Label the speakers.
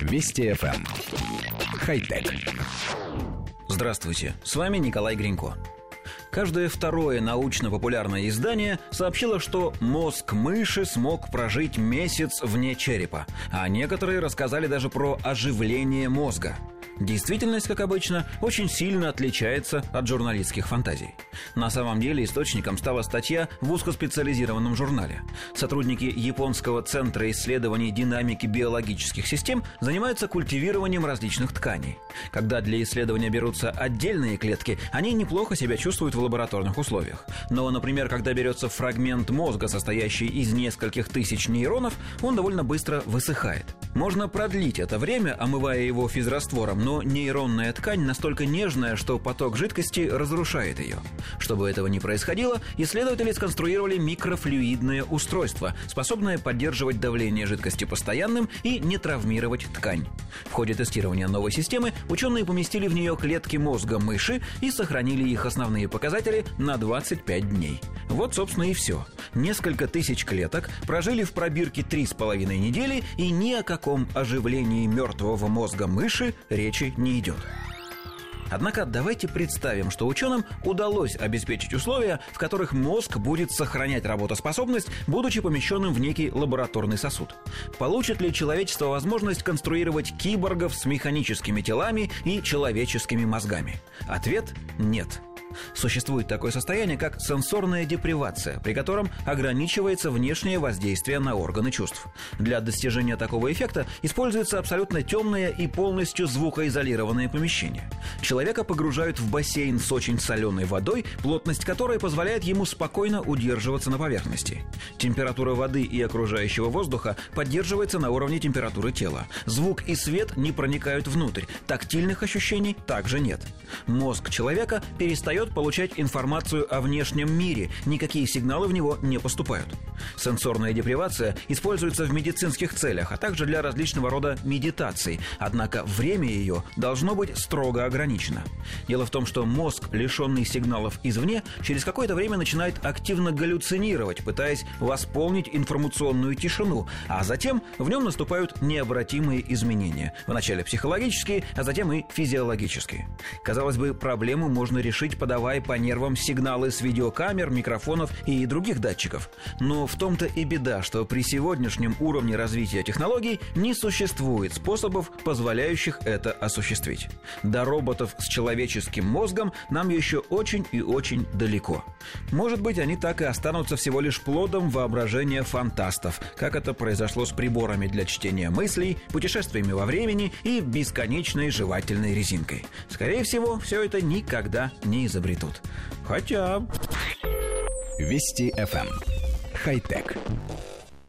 Speaker 1: Вести FM. Эм. Хай-тек.
Speaker 2: Здравствуйте, с вами Николай Гринько. Каждое второе научно-популярное издание сообщило, что мозг мыши смог прожить месяц вне черепа, а некоторые рассказали даже про оживление мозга – Действительность, как обычно, очень сильно отличается от журналистских фантазий. На самом деле источником стала статья в узкоспециализированном журнале. Сотрудники Японского центра исследований динамики биологических систем занимаются культивированием различных тканей. Когда для исследования берутся отдельные клетки, они неплохо себя чувствуют в лабораторных условиях. Но, например, когда берется фрагмент мозга, состоящий из нескольких тысяч нейронов, он довольно быстро высыхает. Можно продлить это время, омывая его физраствором, но нейронная ткань настолько нежная, что поток жидкости разрушает ее. Чтобы этого не происходило, исследователи сконструировали микрофлюидное устройство, способное поддерживать давление жидкости постоянным и не травмировать ткань. В ходе тестирования новой системы ученые поместили в нее клетки мозга мыши и сохранили их основные показатели на 25 дней. Вот, собственно, и все. Несколько тысяч клеток прожили в пробирке 3,5 недели, и ни о каком оживлении мертвого мозга мыши речи не идет. Однако давайте представим, что ученым удалось обеспечить условия, в которых мозг будет сохранять работоспособность, будучи помещенным в некий лабораторный сосуд. Получит ли человечество возможность конструировать киборгов с механическими телами и человеческими мозгами? Ответ – нет. Существует такое состояние, как сенсорная депривация, при котором ограничивается внешнее воздействие на органы чувств. Для достижения такого эффекта используется абсолютно темное и полностью звукоизолированное помещение. Человека погружают в бассейн с очень соленой водой, плотность которой позволяет ему спокойно удерживаться на поверхности. Температура воды и окружающего воздуха поддерживается на уровне температуры тела. Звук и свет не проникают внутрь, тактильных ощущений также нет. Мозг человека перестает получать информацию о внешнем мире, никакие сигналы в него не поступают. Сенсорная депривация используется в медицинских целях, а также для различного рода медитаций, однако время ее должно быть строго ограничено. Дело в том, что мозг, лишенный сигналов извне, через какое-то время начинает активно галлюцинировать, пытаясь восполнить информационную тишину, а затем в нем наступают необратимые изменения. Вначале психологические, а затем и физиологические. Казалось бы, проблему можно решить под подавая по нервам сигналы с видеокамер, микрофонов и других датчиков. Но в том-то и беда, что при сегодняшнем уровне развития технологий не существует способов, позволяющих это осуществить. До роботов с человеческим мозгом нам еще очень и очень далеко. Может быть, они так и останутся всего лишь плодом воображения фантастов, как это произошло с приборами для чтения мыслей, путешествиями во времени и бесконечной жевательной резинкой. Скорее всего, все это никогда не изобретется изобретут. Хотя...
Speaker 1: Вести FM. Эм. Хай-тек.